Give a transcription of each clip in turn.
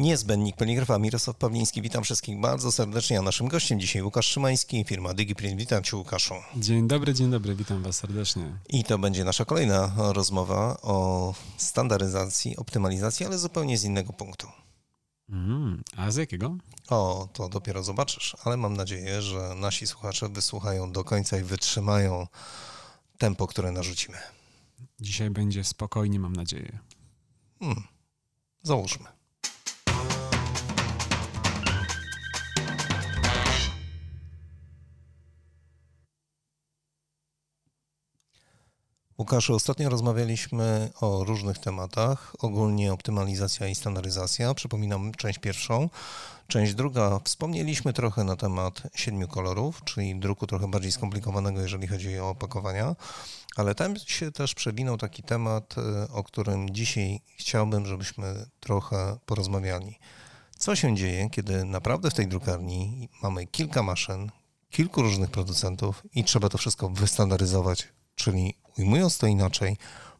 Niezbędnik poligrafa Mirosław Pawliński. Witam wszystkich bardzo serdecznie. A naszym gościem dzisiaj Łukasz Szymański, firma DigiPrint. Witam Cię Łukaszu. Dzień dobry, dzień dobry, witam Was serdecznie. I to będzie nasza kolejna rozmowa o standaryzacji, optymalizacji, ale zupełnie z innego punktu. Mm, a z jakiego? O, to dopiero zobaczysz, ale mam nadzieję, że nasi słuchacze wysłuchają do końca i wytrzymają tempo, które narzucimy. Dzisiaj będzie spokojnie, mam nadzieję. Hmm. Załóżmy. Łukaszu, ostatnio rozmawialiśmy o różnych tematach, ogólnie optymalizacja i standaryzacja. Przypominam część pierwszą. Część druga, wspomnieliśmy trochę na temat siedmiu kolorów, czyli druku trochę bardziej skomplikowanego, jeżeli chodzi o opakowania, ale tam się też przewinął taki temat, e, o którym dzisiaj chciałbym, żebyśmy trochę porozmawiali. Co się dzieje, kiedy naprawdę w tej drukarni mamy kilka maszyn, kilku różnych producentów i trzeba to wszystko wystandaryzować, czyli ujmując to inaczej,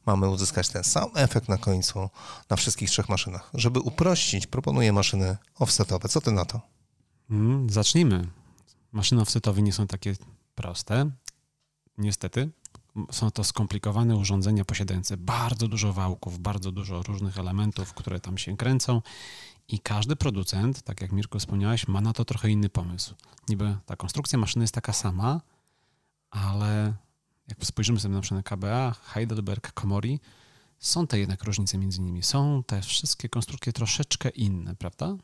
mamy uzyskać ten sam efekt na końcu na wszystkich trzech maszynach. Żeby uprościć, proponuję maszyny offsetowe. Co ty na to? Mm, zacznijmy. Maszyny offsetowe nie są takie proste. Niestety. Są to skomplikowane urządzenia posiadające bardzo dużo wałków, bardzo dużo różnych elementów, które tam się kręcą i każdy producent, tak jak Mirko wspomniałeś, ma na to trochę inny pomysł. Niby ta konstrukcja maszyny jest taka sama, ale jak spojrzymy sobie na przykład na KBA, Heidelberg, Komori, są te jednak różnice między nimi. Są te wszystkie konstrukcje troszeczkę inne, prawda?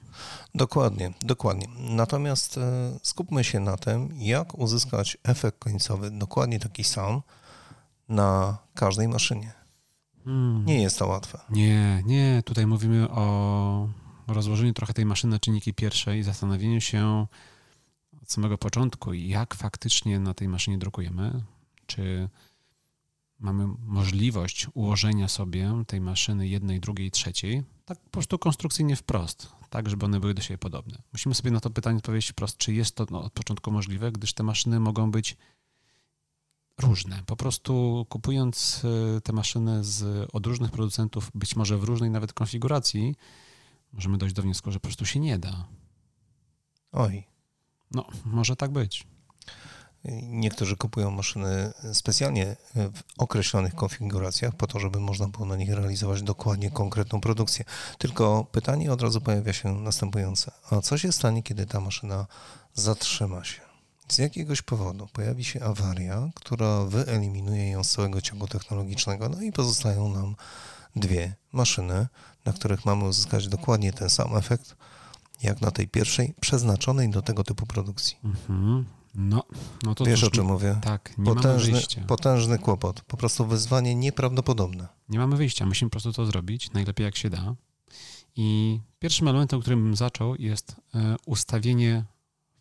Dokładnie, dokładnie. Natomiast e, skupmy się na tym, jak uzyskać efekt końcowy dokładnie taki sam na każdej maszynie. Hmm. Nie jest to łatwe. Nie, nie. Tutaj mówimy o rozłożeniu trochę tej maszyny na czynniki pierwsze i zastanowieniu się od samego początku, jak faktycznie na tej maszynie drukujemy czy mamy możliwość ułożenia sobie tej maszyny jednej, drugiej, trzeciej, tak po prostu konstrukcyjnie wprost, tak, żeby one były do siebie podobne. Musimy sobie na to pytanie odpowiedzieć wprost, czy jest to no, od początku możliwe, gdyż te maszyny mogą być różne. Po prostu kupując y, te maszyny z, od różnych producentów, być może w różnej nawet konfiguracji, możemy dojść do wniosku, że po prostu się nie da. Oj. No, może tak być. Niektórzy kupują maszyny specjalnie w określonych konfiguracjach po to, żeby można było na nich realizować dokładnie konkretną produkcję. Tylko pytanie od razu pojawia się następujące. A co się stanie, kiedy ta maszyna zatrzyma się? Z jakiegoś powodu pojawi się awaria, która wyeliminuje ją z całego ciągu technologicznego, no i pozostają nam dwie maszyny, na których mamy uzyskać dokładnie ten sam efekt, jak na tej pierwszej, przeznaczonej do tego typu produkcji. Mhm. No, no to Wiesz o czym mówię? Tak, nie potężny, mamy wyjścia. Potężny kłopot, po prostu wyzwanie nieprawdopodobne. Nie mamy wyjścia, musimy po prostu to zrobić najlepiej jak się da. I pierwszym elementem, którym bym zaczął jest e, ustawienie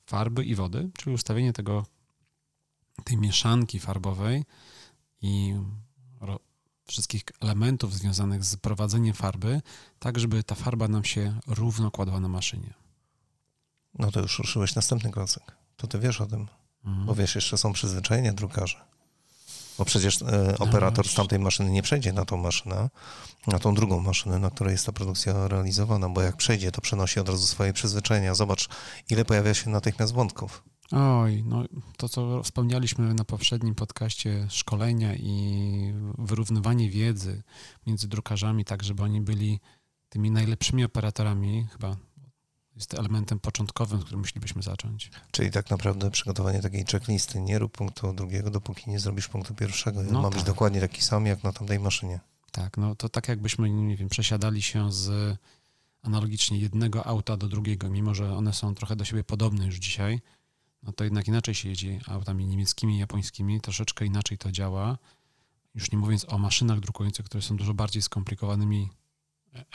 farby i wody, czyli ustawienie tego, tej mieszanki farbowej i wszystkich elementów związanych z prowadzeniem farby, tak żeby ta farba nam się równo kładła na maszynie. No to już ruszyłeś następny klocek to ty wiesz o tym. Mhm. Bo wiesz, jeszcze są przyzwyczajenia drukarzy. Bo przecież e, operator z tamtej maszyny nie przejdzie na tą maszynę, na tą drugą maszynę, na której jest ta produkcja realizowana, bo jak przejdzie, to przenosi od razu swoje przyzwyczajenia. Zobacz, ile pojawia się natychmiast wątków. Oj, no to co wspomnieliśmy na poprzednim podcaście, szkolenia i wyrównywanie wiedzy między drukarzami, tak żeby oni byli tymi najlepszymi operatorami, chyba jest elementem początkowym, z którym musielibyśmy zacząć. Czyli tak naprawdę przygotowanie takiej checklisty. Nie rób punktu drugiego, dopóki nie zrobisz punktu pierwszego. No ma tak. być dokładnie taki sam, jak na tamtej maszynie. Tak, no to tak jakbyśmy, nie wiem, przesiadali się z analogicznie jednego auta do drugiego, mimo że one są trochę do siebie podobne już dzisiaj, no to jednak inaczej się jedzie autami niemieckimi, japońskimi, troszeczkę inaczej to działa. Już nie mówiąc o maszynach drukujących, które są dużo bardziej skomplikowanymi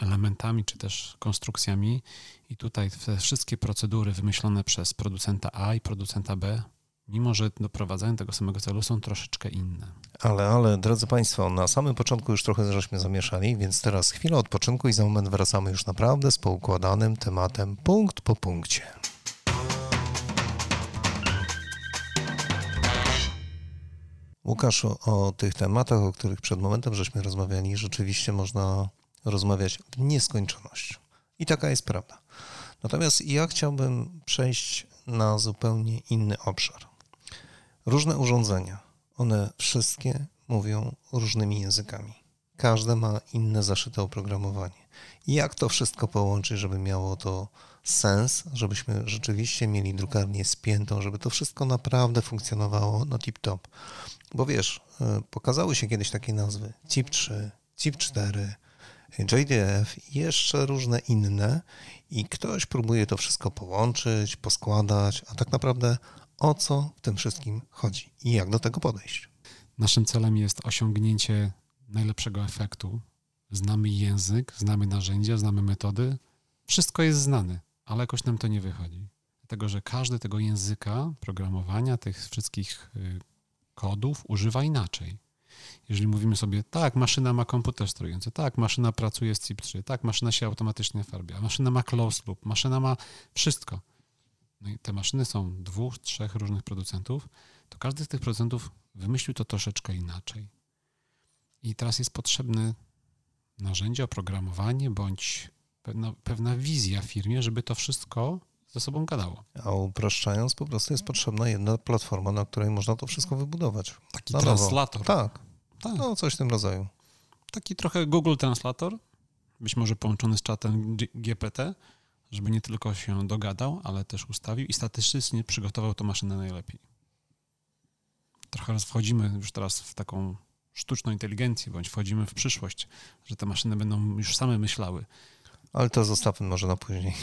elementami czy też konstrukcjami i tutaj te wszystkie procedury wymyślone przez producenta A i producenta B, mimo że doprowadzają do tego samego celu, są troszeczkę inne. Ale, ale, drodzy Państwo, na samym początku już trochę żeśmy zamieszali, więc teraz chwila odpoczynku i za moment wracamy już naprawdę z poukładanym tematem punkt po punkcie. Łukaszu, o tych tematach, o których przed momentem żeśmy rozmawiali, rzeczywiście można rozmawiać w nieskończoność. I taka jest prawda. Natomiast ja chciałbym przejść na zupełnie inny obszar. Różne urządzenia, one wszystkie mówią różnymi językami. Każde ma inne zaszyte oprogramowanie. Jak to wszystko połączyć, żeby miało to sens, żebyśmy rzeczywiście mieli drukarnię spiętą, żeby to wszystko naprawdę funkcjonowało na tip-top. Bo wiesz, y, pokazały się kiedyś takie nazwy CIP3, CIP4, JDF i jeszcze różne inne i ktoś próbuje to wszystko połączyć, poskładać, a tak naprawdę o co w tym wszystkim chodzi i jak do tego podejść. Naszym celem jest osiągnięcie najlepszego efektu. Znamy język, znamy narzędzia, znamy metody. Wszystko jest znane, ale jakoś nam to nie wychodzi. Dlatego, że każdy tego języka, programowania, tych wszystkich y, kodów używa inaczej. Jeżeli mówimy sobie, tak, maszyna ma komputer sterujący, tak, maszyna pracuje z CIP3, tak, maszyna się automatycznie farbia, maszyna ma closed loop, maszyna ma wszystko. No i te maszyny są dwóch, trzech różnych producentów, to każdy z tych producentów wymyślił to troszeczkę inaczej. I teraz jest potrzebne narzędzie, oprogramowanie bądź pewna, pewna wizja firmie, żeby to wszystko ze sobą gadało. A upraszczając, po prostu jest potrzebna jedna platforma, na której można to wszystko wybudować. Taki translator. Tak. tak. No, coś w tym rodzaju. Taki trochę Google Translator, być może połączony z czatem GPT, żeby nie tylko się dogadał, ale też ustawił i statystycznie przygotował tą maszynę najlepiej. Trochę wchodzimy już teraz w taką sztuczną inteligencję, bądź wchodzimy w przyszłość, że te maszyny będą już same myślały. Ale to zostawmy może na później,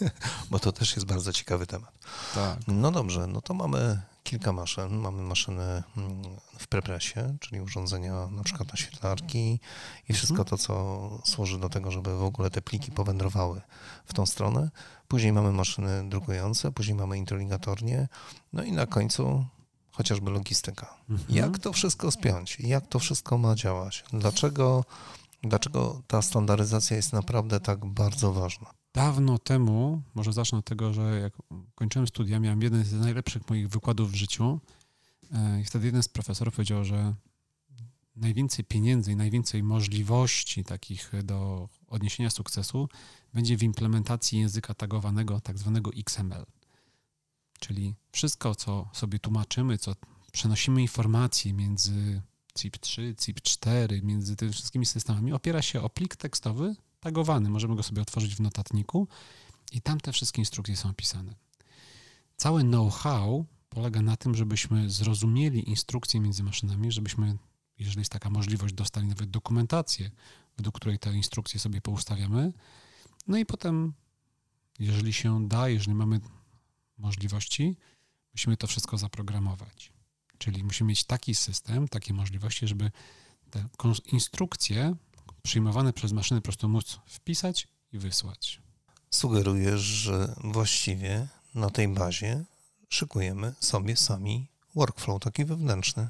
bo to też jest bardzo ciekawy temat. Tak. No dobrze, no to mamy kilka maszyn. Mamy maszyny mm, w prepresie, czyli urządzenia na przykład na świetlarki i wszystko mhm. to, co służy do tego, żeby w ogóle te pliki powędrowały w tą stronę. Później mamy maszyny drukujące, później mamy interligatornie, no i na końcu chociażby logistyka. Mhm. Jak to wszystko spiąć? Jak to wszystko ma działać? Dlaczego Dlaczego ta standaryzacja jest naprawdę tak bardzo ważna? Dawno temu, może zacznę od tego, że jak kończyłem studia, miałem jeden z najlepszych moich wykładów w życiu e, i wtedy jeden z profesorów powiedział, że najwięcej pieniędzy i najwięcej możliwości takich do odniesienia sukcesu będzie w implementacji języka tagowanego, tak zwanego XML. Czyli wszystko, co sobie tłumaczymy, co przenosimy informacje między CIP3, CIP4, między tymi wszystkimi systemami opiera się o plik tekstowy tagowany. Możemy go sobie otworzyć w notatniku i tam te wszystkie instrukcje są opisane. Całe know-how polega na tym, żebyśmy zrozumieli instrukcje między maszynami, żebyśmy, jeżeli jest taka możliwość, dostali nawet dokumentację, według której te instrukcje sobie poustawiamy. No i potem, jeżeli się da, jeżeli mamy możliwości, musimy to wszystko zaprogramować. Czyli musimy mieć taki system, takie możliwości, żeby te instrukcje przyjmowane przez maszyny po prostu móc wpisać i wysłać. Sugerujesz, że właściwie na tej bazie szykujemy sobie sami workflow taki wewnętrzny.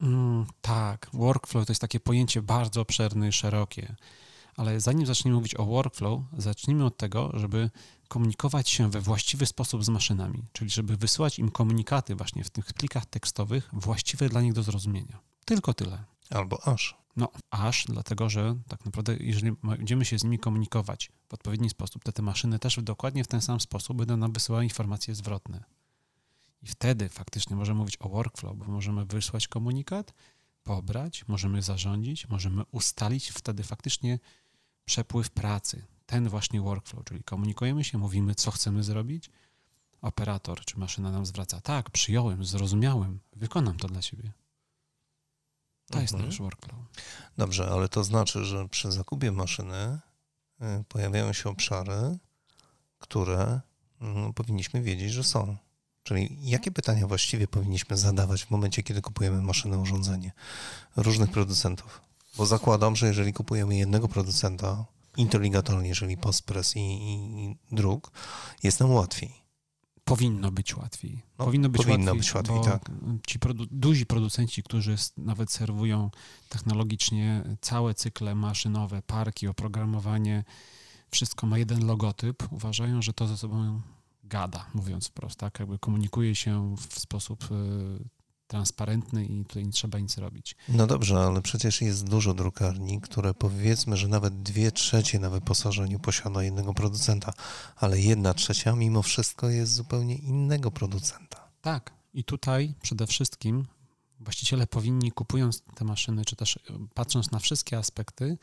Mm, tak, workflow to jest takie pojęcie bardzo obszerne i szerokie. Ale zanim zaczniemy mówić o workflow, zacznijmy od tego, żeby komunikować się we właściwy sposób z maszynami, czyli żeby wysyłać im komunikaty właśnie w tych plikach tekstowych właściwe dla nich do zrozumienia. Tylko tyle. Albo aż. No, aż, dlatego że tak naprawdę, jeżeli będziemy się z nimi komunikować w odpowiedni sposób, to te maszyny też dokładnie w ten sam sposób będą nam wysyłały informacje zwrotne. I wtedy faktycznie możemy mówić o workflow, bo możemy wysłać komunikat, pobrać, możemy zarządzić, możemy ustalić wtedy faktycznie przepływ pracy, ten właśnie workflow, czyli komunikujemy się, mówimy, co chcemy zrobić. Operator czy maszyna nam zwraca, tak, przyjąłem, zrozumiałem, wykonam to dla ciebie. To mhm. jest nasz workflow. Dobrze, ale to znaczy, że przy zakupie maszyny y, pojawiają się obszary, które no, powinniśmy wiedzieć, że są. Czyli jakie pytania właściwie powinniśmy zadawać w momencie, kiedy kupujemy maszynę, urządzenie różnych producentów? Bo zakładam, że jeżeli kupujemy jednego producenta, interligatornie, czyli Postgres i, i druk, jest nam łatwiej. Powinno być łatwiej. No, powinno być powinno łatwiej, być łatwiej tak. Ci produ duzi producenci, którzy nawet serwują technologicznie całe cykle maszynowe, parki, oprogramowanie, wszystko ma jeden logotyp, uważają, że to ze sobą gada, mówiąc wprost, tak? Jakby komunikuje się w sposób y, transparentny i tutaj nie trzeba nic robić. No dobrze, ale przecież jest dużo drukarni, które powiedzmy, że nawet dwie trzecie na wyposażeniu posiada jednego producenta, ale jedna trzecia mimo wszystko jest zupełnie innego producenta. Tak. I tutaj przede wszystkim właściciele powinni kupując te maszyny, czy też patrząc na wszystkie aspekty,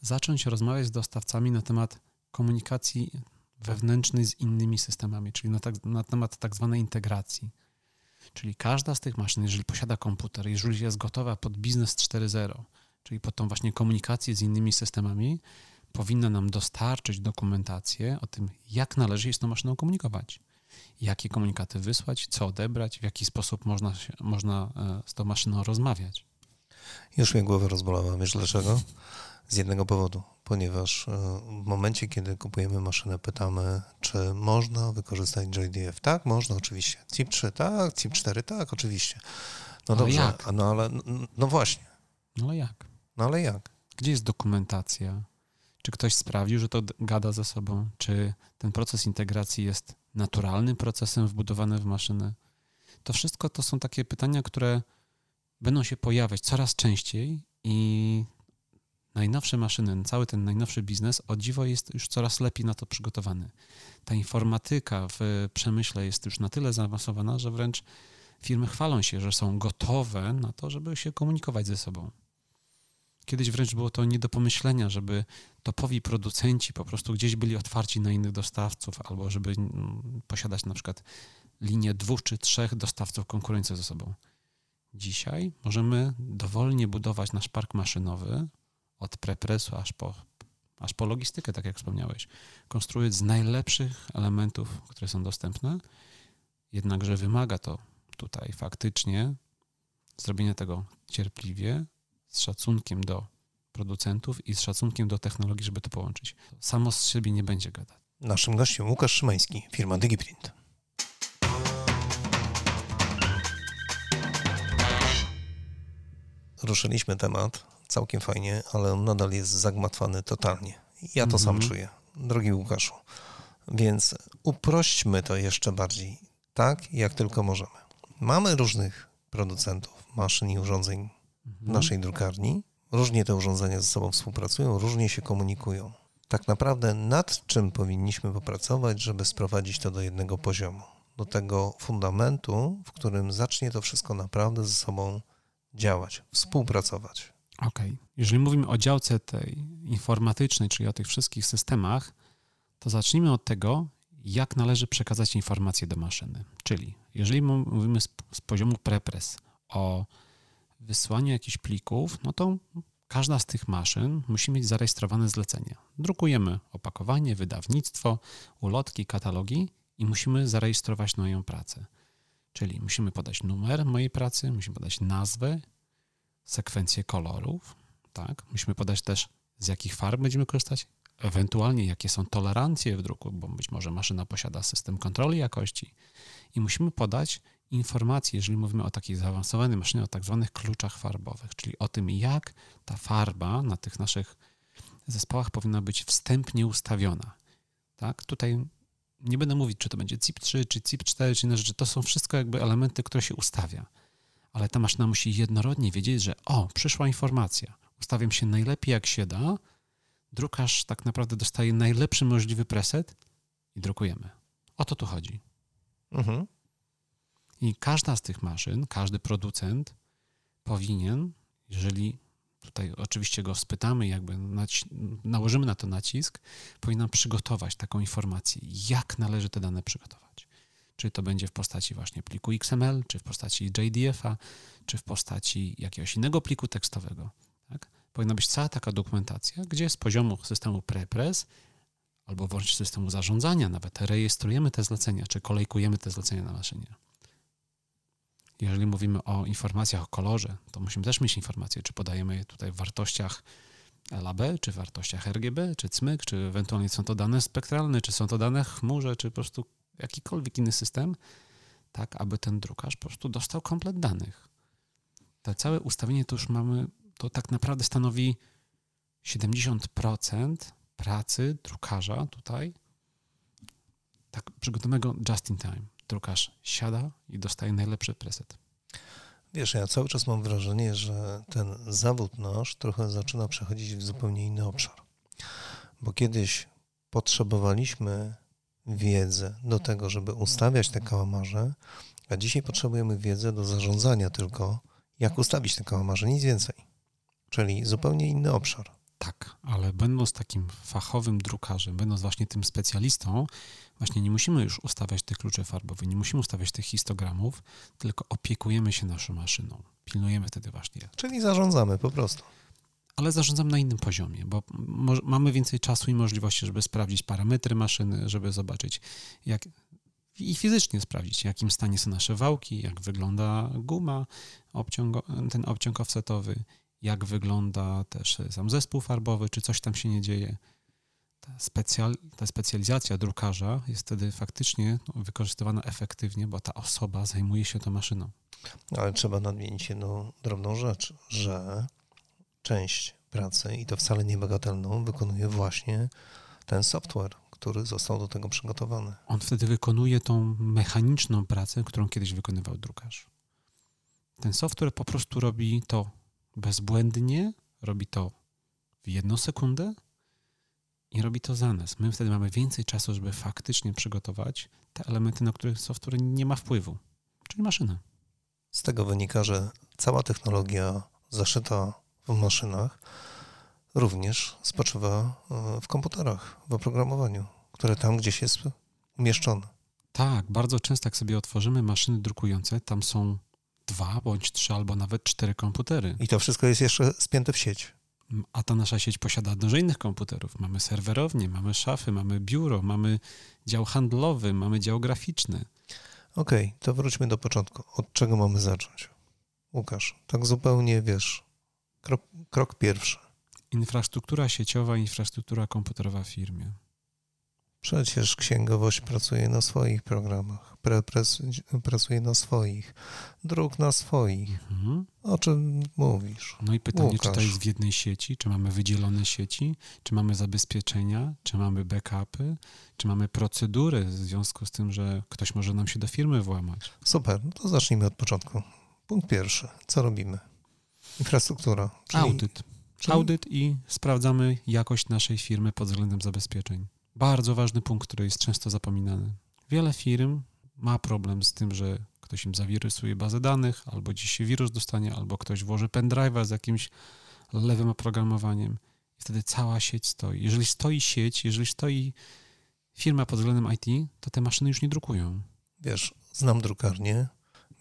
zacząć rozmawiać z dostawcami na temat komunikacji wewnętrznej z innymi systemami, czyli na, tak, na temat tak zwanej integracji. Czyli każda z tych maszyn, jeżeli posiada komputer, jeżeli jest gotowa pod biznes 4.0, czyli pod tą właśnie komunikację z innymi systemami, powinna nam dostarczyć dokumentację o tym, jak należy się z tą maszyną komunikować. Jakie komunikaty wysłać, co odebrać, w jaki sposób można, się, można e, z tą maszyną rozmawiać. Już mnie głowa rozbolała. Wiesz dlaczego? Z jednego powodu, ponieważ e, w momencie, kiedy kupujemy maszynę, pytamy, czy można wykorzystać JDF. Tak, można oczywiście. CIP 3, tak, CIP 4, tak, oczywiście. No ale dobrze, jak? no ale no właśnie. No ale jak? No ale jak? Gdzie jest dokumentacja? Czy ktoś sprawdził, że to gada ze sobą? Czy ten proces integracji jest naturalnym procesem wbudowany w maszynę? To wszystko to są takie pytania, które będą się pojawiać coraz częściej i najnowsze maszyny, cały ten najnowszy biznes, o dziwo jest już coraz lepiej na to przygotowany. Ta informatyka w przemyśle jest już na tyle zaawansowana, że wręcz firmy chwalą się, że są gotowe na to, żeby się komunikować ze sobą. Kiedyś wręcz było to nie do pomyślenia, żeby topowi producenci po prostu gdzieś byli otwarci na innych dostawców, albo żeby mm, posiadać na przykład linię dwóch czy trzech dostawców konkurencji ze sobą. Dzisiaj możemy dowolnie budować nasz park maszynowy od prepresu aż po, aż po logistykę, tak jak wspomniałeś. Konstruując z najlepszych elementów, które są dostępne, jednakże wymaga to tutaj faktycznie zrobienia tego cierpliwie, z szacunkiem do producentów i z szacunkiem do technologii, żeby to połączyć. Samo z siebie nie będzie gadać. Naszym gościem Łukasz Szymański, firma DigiPrint. Ruszyliśmy temat całkiem fajnie, ale on nadal jest zagmatwany totalnie. Ja to sam Mhm. czuję, drogi Łukaszu. Więc uprośćmy to jeszcze bardziej, tak jak tylko możemy. Mamy różnych producentów maszyn i urządzeń w naszej drukarni. Różnie te urządzenia ze sobą współpracują, różnie się komunikują. Tak naprawdę nad czym powinniśmy popracować, żeby sprowadzić to do jednego poziomu, do tego fundamentu, w którym zacznie to wszystko naprawdę ze sobą działać, współpracować. Okej. Jeżeli mówimy o działce tej informatycznej, czyli o tych wszystkich systemach, to zacznijmy od tego, jak należy przekazać informacje do maszyny. Czyli jeżeli mówimy z, z poziomu prepres o wysłaniu jakichś plików, no to każda z tych maszyn musi mieć zarejestrowane zlecenie. Drukujemy opakowanie, wydawnictwo, ulotki, katalogi i musimy zarejestrować moją pracę. Czyli musimy podać numer mojej pracy, musimy podać nazwę, sekwencję kolorów, tak? Musimy podać też z jakich farb będziemy korzystać, ewentualnie jakie są tolerancje w druku, bo być może maszyna posiada system kontroli jakości i musimy podać informacje, jeżeli mówimy o takiej zaawansowanej maszynie, o tak zwanych kluczach farbowych, czyli o tym, jak ta farba na tych naszych zespołach powinna być wstępnie ustawiona. Tak? Tutaj nie będę mówić, czy to będzie CIP3, czy CIP4, czy inne rzeczy. To są wszystko jakby elementy, które się ustawia. Ale ta maszyna musi jednorodnie wiedzieć, że o, przyszła informacja. Ustawiam się najlepiej jak się da. Drukarz tak naprawdę dostaje najlepszy możliwy preset i drukujemy. O to tu chodzi. Mhm. I każda z tych maszyn, każdy producent powinien, jeżeli tutaj oczywiście go spytamy, jakby nałożymy na to nacisk, powinien przygotować taką informację, jak należy te dane przygotować. Czy to będzie w postaci właśnie pliku XML, czy w postaci JDF-a, czy w postaci jakiegoś innego pliku tekstowego. Tak? Powinna być cała taka dokumentacja, gdzie z poziomu systemu prepress albo wręcz systemu zarządzania nawet rejestrujemy te zlecenia, czy kolejkujemy te zlecenia na maszynie. Jeżeli mówimy o informacjach o kolorze, to musimy też mieć informacje, czy podajemy je tutaj w wartościach LAB, czy w wartościach RGB, czy CMYK, czy ewentualnie są to dane spektralne, czy są to dane chmurze, czy po prostu jakikolwiek inny system, tak aby ten drukarz po prostu dostał komplet danych. To całe ustawienie to już mamy, to tak naprawdę stanowi 70% pracy drukarza tutaj, tak przygotowanego just in time. Drukarz siada i dostaje najlepszy preset. Wiesz, ja cały czas mam wrażenie, że ten zawód nasz trochę zaczyna przechodzić w zupełnie inny obszar. Bo kiedyś potrzebowaliśmy wiedzę do tego, żeby ustawiać te kałamarze, a dzisiaj potrzebujemy wiedzę do zarządzania tylko, jak ustawić te kałamarze, nic więcej. Czyli zupełnie inny obszar. Tak, ale będąc takim fachowym drukarzem, będąc właśnie tym specjalistą, właśnie nie musimy już ustawiać tych kluczy farbowych, nie musimy ustawiać tych histogramów, tylko opiekujemy się naszą maszyną. Pilnujemy wtedy właśnie. Czyli zarządzamy po prostu. Ale zarządzam na innym poziomie, bo mamy więcej czasu i możliwości, żeby sprawdzić parametry maszyny, żeby zobaczyć, jak i fizycznie sprawdzić, w jakim stanie są nasze wałki, jak wygląda guma, obciąg, ten obciąg offsetowy, jak wygląda też sam zespół farbowy, czy coś tam się nie dzieje. Ta, specjal, ta specjalizacja drukarza jest wtedy faktycznie no, wykorzystywana efektywnie, bo ta osoba zajmuje się tą maszyną. Ale trzeba nadmienić jedną drobną rzecz, że część pracy, i to wcale niebagatelną, wykonuje właśnie ten software, który został do tego przygotowany. On wtedy wykonuje tą mechaniczną pracę, którą kiedyś wykonywał drukarz. Ten software po prostu robi to bezbłędnie, robi to w jedną sekundę i robi to za nas. My wtedy mamy więcej czasu, żeby faktycznie przygotować te elementy, na które software nie ma wpływu, czyli maszyna. Z tego wynika, że cała technologia zaszyta w maszynach również spoczywa e, w komputerach, w oprogramowaniu, które tam gdzieś jest umieszczone. Tak, bardzo często jak sobie otworzymy maszyny drukujące, tam są dwa bądź trzy albo nawet cztery komputery. I to wszystko jest jeszcze spięte w sieć. A ta nasza sieć posiada dużo innych komputerów. Mamy serwerownię, mamy szafy, mamy biuro, mamy dział handlowy, mamy dział graficzny. Okej, okay, to wróćmy do początku. Od czego mamy zacząć? Łukasz, tak zupełnie wiesz, krok, krok pierwszy. Infrastruktura sieciowa, infrastruktura komputerowa w firmie. Przecież księgowość pracuje na swoich programach, pre, pres, pracuje na swoich, druk na swoich. Mhm. O czym mówisz? No i pytanie, Łukasz. czy to jest w jednej sieci, czy mamy wydzielone sieci, czy mamy zabezpieczenia, czy mamy backupy, czy mamy procedury w związku z tym, że ktoś może nam się do firmy włamać. Super, no to zacznijmy od początku. Punkt pierwszy. Co robimy? Infrastruktura. Czyli, Audyt. Czyli... Audyt i sprawdzamy jakość naszej firmy pod względem zabezpieczeń. Bardzo ważny punkt, który jest często zapominany. Wiele firm ma problem z tym, że ktoś im zawirusuje bazę danych, albo gdzieś się wirus dostanie, albo ktoś włoży pendrive'a z jakimś lewym oprogramowaniem i wtedy cała sieć stoi. Jeżeli stoi sieć, jeżeli stoi firma pod względem IT, to te maszyny już nie drukują. Wiesz, znam drukarnię,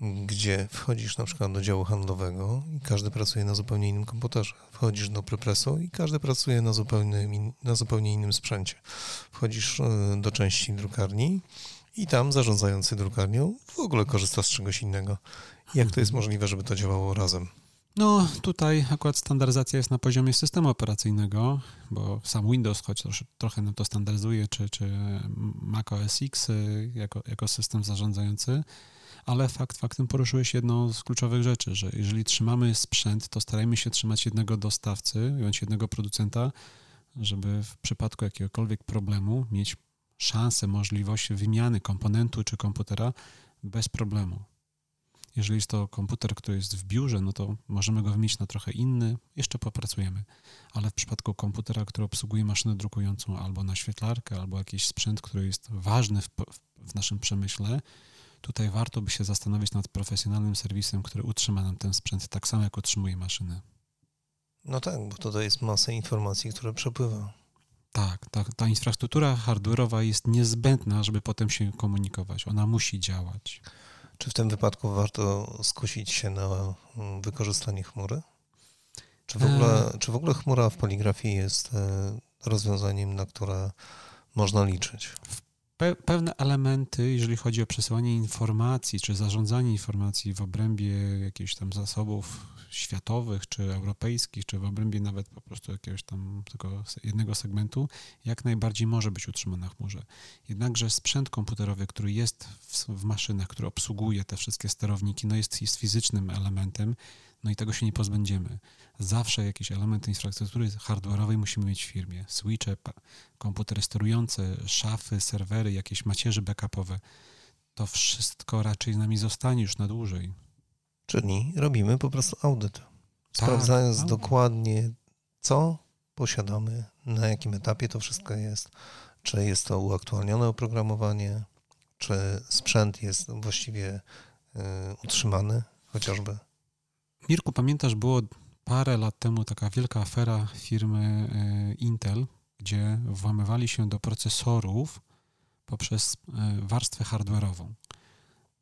gdzie wchodzisz na przykład do działu handlowego i każdy pracuje na zupełnie innym komputerze. Wchodzisz do prepresu i każdy pracuje na zupełnie, na zupełnie innym sprzęcie. Wchodzisz e, do części drukarni i tam zarządzający drukarnią w ogóle korzysta z czegoś innego. Jak to jest mhm. możliwe, żeby to działało razem? No, tutaj akurat standaryzacja jest na poziomie systemu operacyjnego, bo sam Windows, choć trochę nam to standaryzuje, czy, czy Mac OS X y, jako, jako system zarządzający, ale fakt faktem poruszyłeś jedną z kluczowych rzeczy, że jeżeli trzymamy sprzęt, to starajmy się trzymać jednego dostawcy, bądź jednego producenta, żeby w przypadku jakiegokolwiek problemu mieć szansę, możliwość wymiany komponentu czy komputera bez problemu. Jeżeli jest to komputer, który jest w biurze, no to możemy go wymienić na trochę inny, jeszcze popracujemy. Ale w przypadku komputera, który obsługuje maszynę drukującą albo naświetlarkę, albo jakiś sprzęt, który jest ważny w, w naszym przemyśle, Tutaj warto by się zastanowić nad profesjonalnym serwisem, który utrzyma nam ten sprzęt tak samo, jak utrzymuje maszyny. No tak, bo tutaj jest masa informacji, które przepływa. Tak, ta, ta infrastruktura hardware'owa jest niezbędna, żeby potem się komunikować. Ona musi działać. Czy w tym wypadku warto skusić się na mm, wykorzystanie chmury? Czy w ogóle, e... czy w ogóle chmura w poligrafii jest e, rozwiązaniem, na które można liczyć? W pewne elementy, jeżeli chodzi o przesyłanie informacji, czy zarządzanie informacji w obrębie jakichś tam zasobów światowych, czy europejskich, czy w obrębie nawet po prostu jakiegoś tam tylko jednego segmentu, jak najbardziej może być utrzymany na chmurze. Jednakże sprzęt komputerowy, który jest w, w maszynach, który obsługuje te wszystkie sterowniki, no jest, jest fizycznym elementem, no i tego się nie pozbędziemy. Zawsze jakiś element infrastruktury hardware'owej musimy mieć w firmie. Switche, komputery sterujące, szafy, serwery, jakieś macierzy backupowe. To wszystko raczej z nami zostanie już na dłużej. Czyli robimy po prostu audyt, sprawdzając tak. dokładnie, co posiadamy, na jakim etapie to wszystko jest, czy jest to uaktualnione oprogramowanie, czy sprzęt jest właściwie y, utrzymany chociażby. Mirku, pamiętasz, było parę lat temu taka wielka afera firmy y, Intel, gdzie włamywali się do procesorów poprzez y, warstwę hardware'ową.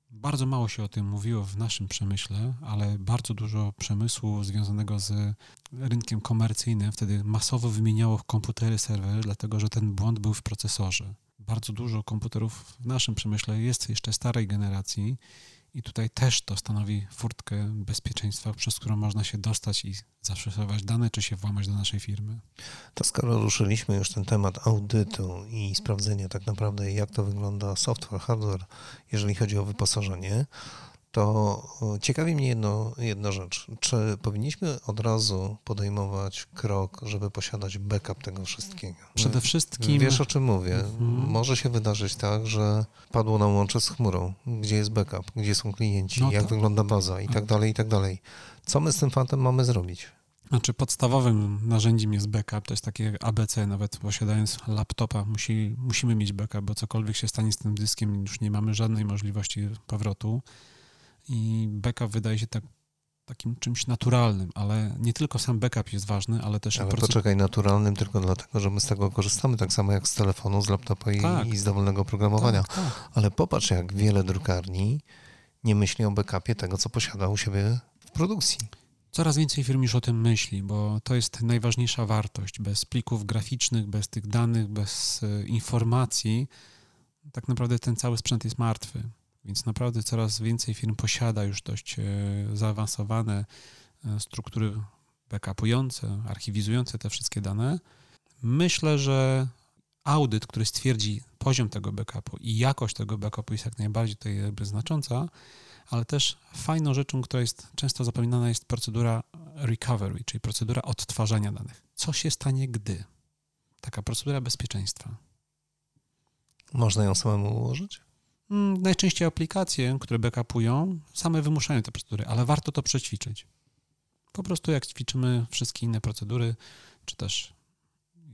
Bardzo mało się o tym mówiło w naszym przemyśle, ale bardzo dużo przemysłu związanego z rynkiem komercyjnym wtedy masowo wymieniało komputery, serwery, dlatego że ten błąd był w procesorze. Bardzo dużo komputerów w naszym przemyśle jest jeszcze starej generacji i tutaj też to stanowi furtkę bezpieczeństwa, przez którą można się dostać i zaszyfrować dane, czy się włamać do naszej firmy. To skoro ruszyliśmy już ten temat audytu i sprawdzenia tak naprawdę, jak to wygląda software, hardware, jeżeli chodzi o wyposażenie, to ciekawi mnie jedno, jedna rzecz. Czy powinniśmy od razu podejmować krok, żeby posiadać backup tego wszystkiego? Przede wszystkim. Wiesz o czym mówię? Mhm. Może się wydarzyć tak, że padło nam łącze z chmurą. Gdzie jest backup? Gdzie są klienci? No jak tak. wygląda baza? I tak dalej, i tak dalej. Co my z tym fantem mamy zrobić? Znaczy podstawowym narzędziem jest backup, to jest takie ABC, nawet posiadając laptopa musi, musimy mieć backup, bo cokolwiek się stanie z tym dyskiem, już nie mamy żadnej możliwości powrotu i backup wydaje się tak, takim czymś naturalnym, ale nie tylko sam backup jest ważny, ale też... Ale proces... poczekaj, naturalnym tylko dlatego, że my z tego korzystamy, tak samo jak z telefonu, z laptopa i, tak. i z dowolnego programowania. Tak, tak. Ale popatrz, jak wiele drukarni nie myśli o backupie tego, co posiada u siebie w produkcji. Coraz więcej firm już o tym myśli, bo to jest najważniejsza wartość. Bez plików graficznych, bez tych danych, bez e, informacji, tak naprawdę ten cały sprzęt jest martwy. Więc naprawdę coraz więcej firm posiada już dość e, zaawansowane e, struktury backupujące, archiwizujące te wszystkie dane. Myślę, że audyt, który stwierdzi poziom tego backupu i jakość tego backupu jest jak najbardziej tutaj jakby znacząca, ale też fajną rzeczą, która jest często zapominana jest procedura recovery, czyli procedura odtwarzania danych. Co się stanie, gdy? Taka procedura bezpieczeństwa. Można ją samemu ułożyć? Mm, najczęściej aplikacje, które backupują, same wymuszają te procedury, ale warto to przećwiczyć. Po prostu jak ćwiczymy wszystkie inne procedury, czy też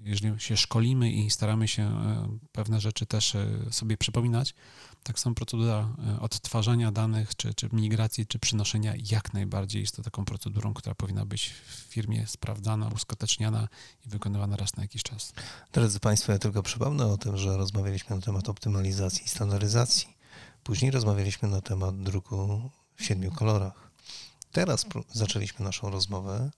jeżeli się szkolimy i staramy się e, pewne rzeczy też e, sobie przypominać, tak samo procedura e, odtwarzania danych, czy, czy migracji, czy przynoszenia jak najbardziej jest to taką procedurą, która powinna być w firmie sprawdzana, uskuteczniana i wykonywana raz na jakiś czas. Drodzy Państwo, ja tylko przypomnę o tym, że rozmawialiśmy na temat optymalizacji i standaryzacji. Później rozmawialiśmy na temat druku w siedmiu kolorach. Teraz zaczęliśmy naszą rozmowę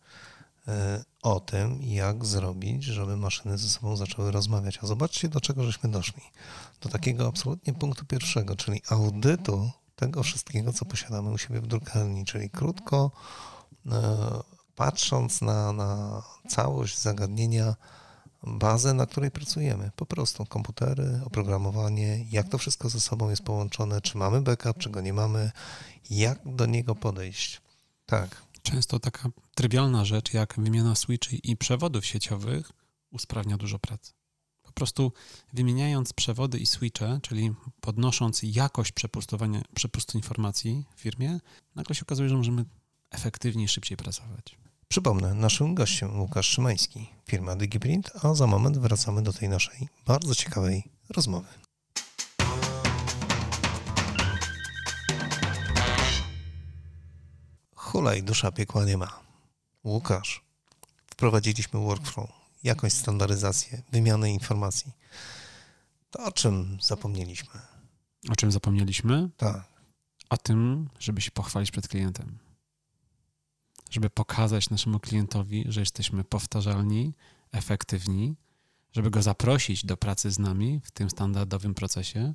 o tym, jak zrobić, żeby maszyny ze sobą zaczęły rozmawiać. A zobaczcie, do czego żeśmy doszli. Do takiego absolutnie punktu pierwszego, czyli audytu tego wszystkiego, co posiadamy u siebie w drukarni, czyli krótko e, patrząc na, na całość zagadnienia, bazę, na której pracujemy. Po prostu komputery, oprogramowanie, jak to wszystko ze sobą jest połączone, czy mamy backup, czy go nie mamy, jak do niego podejść. Tak, Często taka trywialna rzecz jak wymiana switchy i przewodów sieciowych usprawnia dużo pracy. Po prostu wymieniając przewody i switche, czyli podnosząc jakość przepustowania, przepustu informacji w firmie, nagle się okazuje, że możemy efektywniej, szybciej pracować. Przypomnę, naszym gościem Łukasz Szymański, firma DigiPrint, a za moment wracamy do tej naszej bardzo ciekawej rozmowy. Hulaj, dusza piekła nie ma. Łukasz, wprowadziliśmy workflow, jakąś standaryzację, wymianę informacji. To o czym zapomnieliśmy? O czym zapomnieliśmy? Tak. O tym, żeby się pochwalić przed klientem. Żeby pokazać naszemu klientowi, że jesteśmy powtarzalni, efektywni, żeby go zaprosić do pracy z nami w tym standardowym procesie,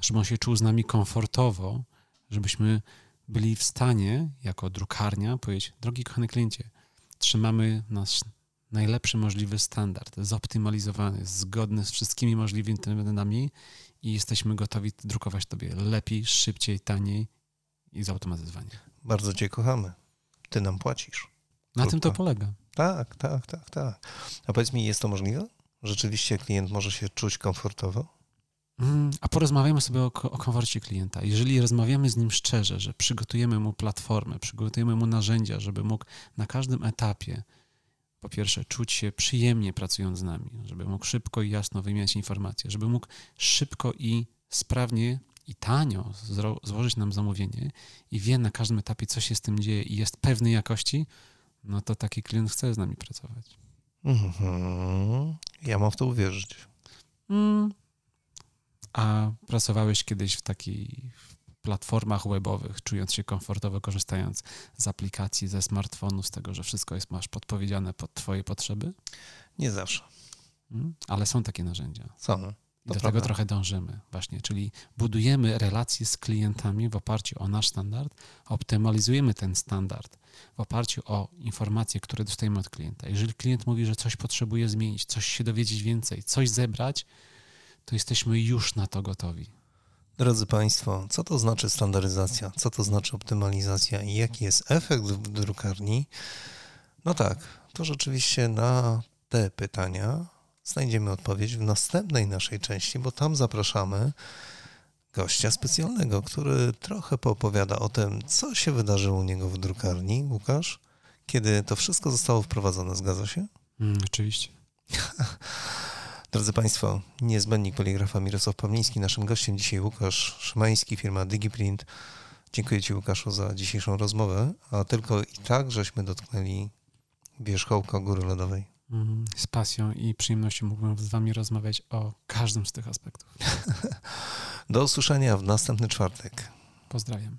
żeby on się czuł z nami komfortowo, żebyśmy byli w stanie jako drukarnia powiedzieć, drogi kochany kliencie, trzymamy nasz najlepszy możliwy standard, zoptymalizowany, zgodny z wszystkimi możliwymi trendami i jesteśmy gotowi drukować Tobie lepiej, szybciej, taniej i zautomatyzowanie. Bardzo Cię kochamy. Ty nam płacisz. Na tym to polega. Tak, tak, tak, tak. A powiedz mi, jest to możliwe? Rzeczywiście klient może się czuć komfortowo? Mm, a porozmawiamy sobie o, o klienta. Jeżeli rozmawiamy z nim szczerze, że przygotujemy mu platformę, przygotujemy mu narzędzia, żeby mógł na każdym etapie, po pierwsze, czuć się przyjemnie pracując z nami, żeby mógł szybko i jasno wymieniać informacje, żeby mógł szybko i sprawnie i tanio złożyć nam zamówienie i wie na każdym etapie, co się z tym dzieje i jest pewny jakości, no to taki klient chce z nami pracować. Mm-hmm. Ja mam w to uwierzyć. Mm. A pracowałeś kiedyś w takich platformach webowych, czując się komfortowo, korzystając z aplikacji, ze smartfonu, z tego, że wszystko jest masz podpowiedziane pod Twoje potrzeby? Nie zawsze. Mm. Ale są takie narzędzia. Są. I do prawda. tego trochę dążymy właśnie, czyli budujemy relacje z klientami w oparciu o nasz standard, optymalizujemy ten standard w oparciu o informacje, które dostajemy od klienta. Jeżeli klient mówi, że coś potrzebuje zmienić, coś się dowiedzieć więcej, coś zebrać, to jesteśmy już na to gotowi. Drodzy Państwo, co to znaczy standaryzacja? Co to znaczy optymalizacja i jaki jest efekt w drukarni? No tak, to rzeczywiście na te pytania znajdziemy odpowiedź w następnej naszej części, bo tam zapraszamy gościa specjalnego, który trochę poopowiada o tym, co się wydarzyło u niego w drukarni. Łukasz, kiedy to wszystko zostało wprowadzone, zgadza się? Mm, oczywiście. Drodzy Państwo, niezbędnik poligrafa Mirosław Pawliński, naszym gościem dzisiaj Łukasz Szymański, firma DigiPrint. Dziękuję Ci Łukaszu za dzisiejszą rozmowę, a tylko i tak żeśmy dotknęli wierzchołka Góry Lodowej. Mhm. Z pasją i przyjemnością mógłbym z Wami rozmawiać o każdym z tych aspektów. Do usłyszenia w następny czwartek. Pozdrawiam.